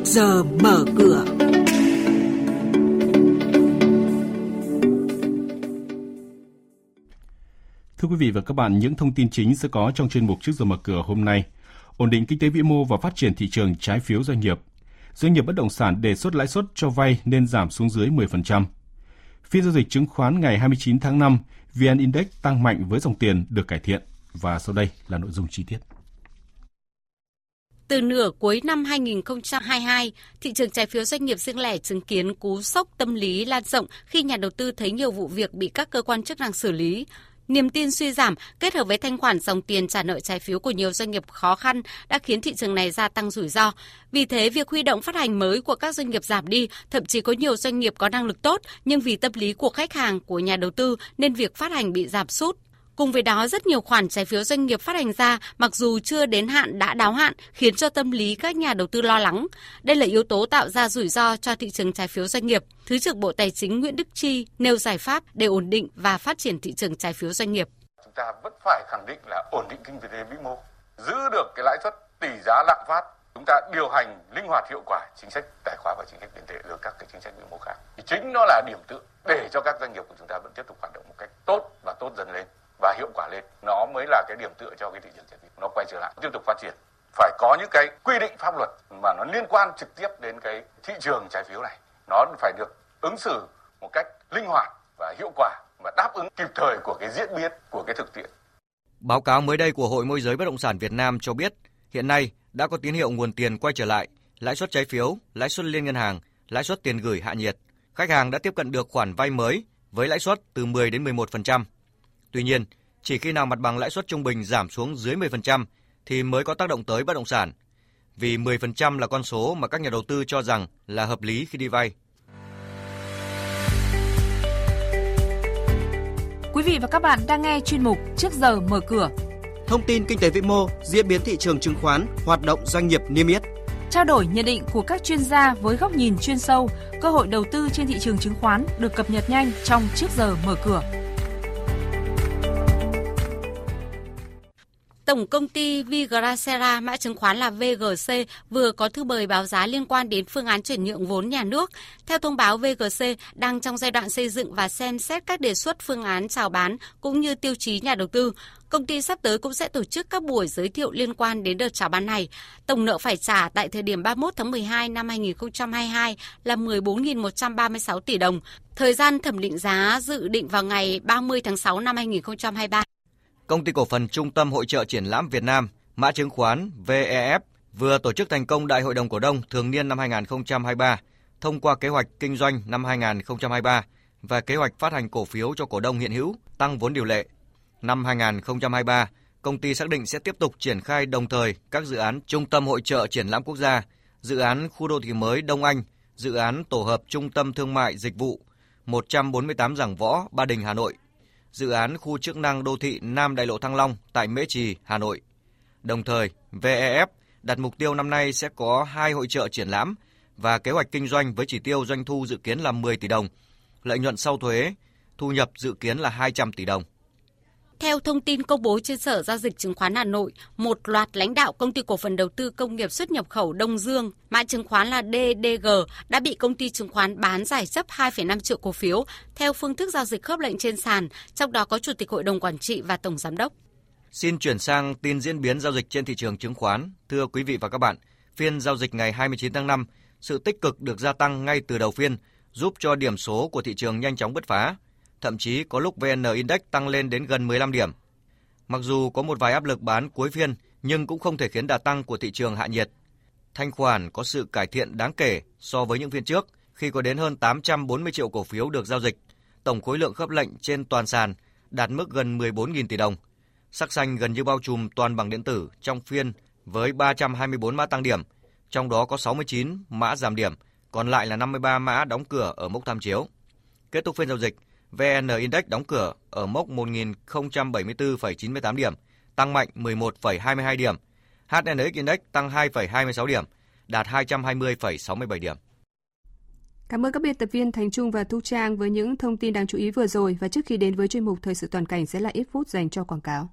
trước giờ mở cửa. Thưa quý vị và các bạn, những thông tin chính sẽ có trong chuyên mục trước giờ mở cửa hôm nay. Ổn định kinh tế vĩ mô và phát triển thị trường trái phiếu doanh nghiệp. Doanh nghiệp bất động sản đề xuất lãi suất cho vay nên giảm xuống dưới 10%. Phiên giao dịch chứng khoán ngày 29 tháng 5, VN Index tăng mạnh với dòng tiền được cải thiện. Và sau đây là nội dung chi tiết. Từ nửa cuối năm 2022, thị trường trái phiếu doanh nghiệp riêng lẻ chứng kiến cú sốc tâm lý lan rộng khi nhà đầu tư thấy nhiều vụ việc bị các cơ quan chức năng xử lý. Niềm tin suy giảm kết hợp với thanh khoản dòng tiền trả nợ trái phiếu của nhiều doanh nghiệp khó khăn đã khiến thị trường này gia tăng rủi ro. Vì thế, việc huy động phát hành mới của các doanh nghiệp giảm đi, thậm chí có nhiều doanh nghiệp có năng lực tốt, nhưng vì tâm lý của khách hàng, của nhà đầu tư nên việc phát hành bị giảm sút. Cùng với đó, rất nhiều khoản trái phiếu doanh nghiệp phát hành ra mặc dù chưa đến hạn đã đáo hạn khiến cho tâm lý các nhà đầu tư lo lắng. Đây là yếu tố tạo ra rủi ro cho thị trường trái phiếu doanh nghiệp. Thứ trưởng Bộ Tài chính Nguyễn Đức Chi nêu giải pháp để ổn định và phát triển thị trường trái phiếu doanh nghiệp. Chúng ta vẫn phải khẳng định là ổn định kinh tế vĩ mô, giữ được cái lãi suất tỷ giá lạm phát chúng ta điều hành linh hoạt hiệu quả chính sách tài khoá và chính sách tiền tệ rồi các cái chính sách vĩ mô khác thì chính nó là điểm tựa để cho các doanh nghiệp của chúng ta vẫn tiếp tục hoạt động một cách tốt và tốt dần lên và hiệu quả lên nó mới là cái điểm tựa cho cái thị trường trái phiếu nó quay trở lại tiếp tục phát triển phải có những cái quy định pháp luật mà nó liên quan trực tiếp đến cái thị trường trái phiếu này nó phải được ứng xử một cách linh hoạt và hiệu quả và đáp ứng kịp thời của cái diễn biến của cái thực tiễn. Báo cáo mới đây của Hội môi giới bất động sản Việt Nam cho biết, hiện nay đã có tín hiệu nguồn tiền quay trở lại, lãi suất trái phiếu, lãi suất liên ngân hàng, lãi suất tiền gửi hạ nhiệt. Khách hàng đã tiếp cận được khoản vay mới với lãi suất từ 10 đến 11%. Tuy nhiên, chỉ khi nào mặt bằng lãi suất trung bình giảm xuống dưới 10% thì mới có tác động tới bất động sản. Vì 10% là con số mà các nhà đầu tư cho rằng là hợp lý khi đi vay. Quý vị và các bạn đang nghe chuyên mục Trước giờ mở cửa. Thông tin kinh tế vĩ mô, diễn biến thị trường chứng khoán, hoạt động doanh nghiệp niêm yết. Trao đổi nhận định của các chuyên gia với góc nhìn chuyên sâu, cơ hội đầu tư trên thị trường chứng khoán được cập nhật nhanh trong Trước giờ mở cửa. Tổng công ty Vigracera mã chứng khoán là VGC vừa có thư mời báo giá liên quan đến phương án chuyển nhượng vốn nhà nước. Theo thông báo, VGC đang trong giai đoạn xây dựng và xem xét các đề xuất phương án chào bán cũng như tiêu chí nhà đầu tư. Công ty sắp tới cũng sẽ tổ chức các buổi giới thiệu liên quan đến đợt chào bán này. Tổng nợ phải trả tại thời điểm 31 tháng 12 năm 2022 là 14.136 tỷ đồng. Thời gian thẩm định giá dự định vào ngày 30 tháng 6 năm 2023. Công ty cổ phần Trung tâm Hội trợ Triển lãm Việt Nam, mã chứng khoán VEF vừa tổ chức thành công Đại hội đồng cổ đông thường niên năm 2023 thông qua kế hoạch kinh doanh năm 2023 và kế hoạch phát hành cổ phiếu cho cổ đông hiện hữu tăng vốn điều lệ. Năm 2023, công ty xác định sẽ tiếp tục triển khai đồng thời các dự án Trung tâm Hội trợ Triển lãm Quốc gia, dự án khu đô thị mới Đông Anh, dự án tổ hợp Trung tâm Thương mại Dịch vụ 148 Giảng Võ, Ba Đình, Hà Nội dự án khu chức năng đô thị Nam Đại lộ Thăng Long tại Mễ Trì, Hà Nội. Đồng thời, VEF đặt mục tiêu năm nay sẽ có hai hội trợ triển lãm và kế hoạch kinh doanh với chỉ tiêu doanh thu dự kiến là 10 tỷ đồng, lợi nhuận sau thuế, thu nhập dự kiến là 200 tỷ đồng. Theo thông tin công bố trên Sở Giao dịch Chứng khoán Hà Nội, một loạt lãnh đạo công ty cổ phần đầu tư công nghiệp xuất nhập khẩu Đông Dương, mã chứng khoán là DDG, đã bị công ty chứng khoán bán giải chấp 2,5 triệu cổ phiếu theo phương thức giao dịch khớp lệnh trên sàn, trong đó có Chủ tịch Hội đồng Quản trị và Tổng Giám đốc. Xin chuyển sang tin diễn biến giao dịch trên thị trường chứng khoán. Thưa quý vị và các bạn, phiên giao dịch ngày 29 tháng 5, sự tích cực được gia tăng ngay từ đầu phiên, giúp cho điểm số của thị trường nhanh chóng bứt phá thậm chí có lúc VN Index tăng lên đến gần 15 điểm. Mặc dù có một vài áp lực bán cuối phiên, nhưng cũng không thể khiến đà tăng của thị trường hạ nhiệt. Thanh khoản có sự cải thiện đáng kể so với những phiên trước khi có đến hơn 840 triệu cổ phiếu được giao dịch. Tổng khối lượng khớp lệnh trên toàn sàn đạt mức gần 14.000 tỷ đồng. Sắc xanh gần như bao trùm toàn bằng điện tử trong phiên với 324 mã tăng điểm, trong đó có 69 mã giảm điểm, còn lại là 53 mã đóng cửa ở mốc tham chiếu. Kết thúc phiên giao dịch, VN Index đóng cửa ở mốc 1.074,98 điểm, tăng mạnh 11,22 điểm. HNX Index tăng 2,26 điểm, đạt 220,67 điểm. Cảm ơn các biên tập viên Thành Trung và Thu Trang với những thông tin đáng chú ý vừa rồi và trước khi đến với chuyên mục Thời sự toàn cảnh sẽ là ít phút dành cho quảng cáo.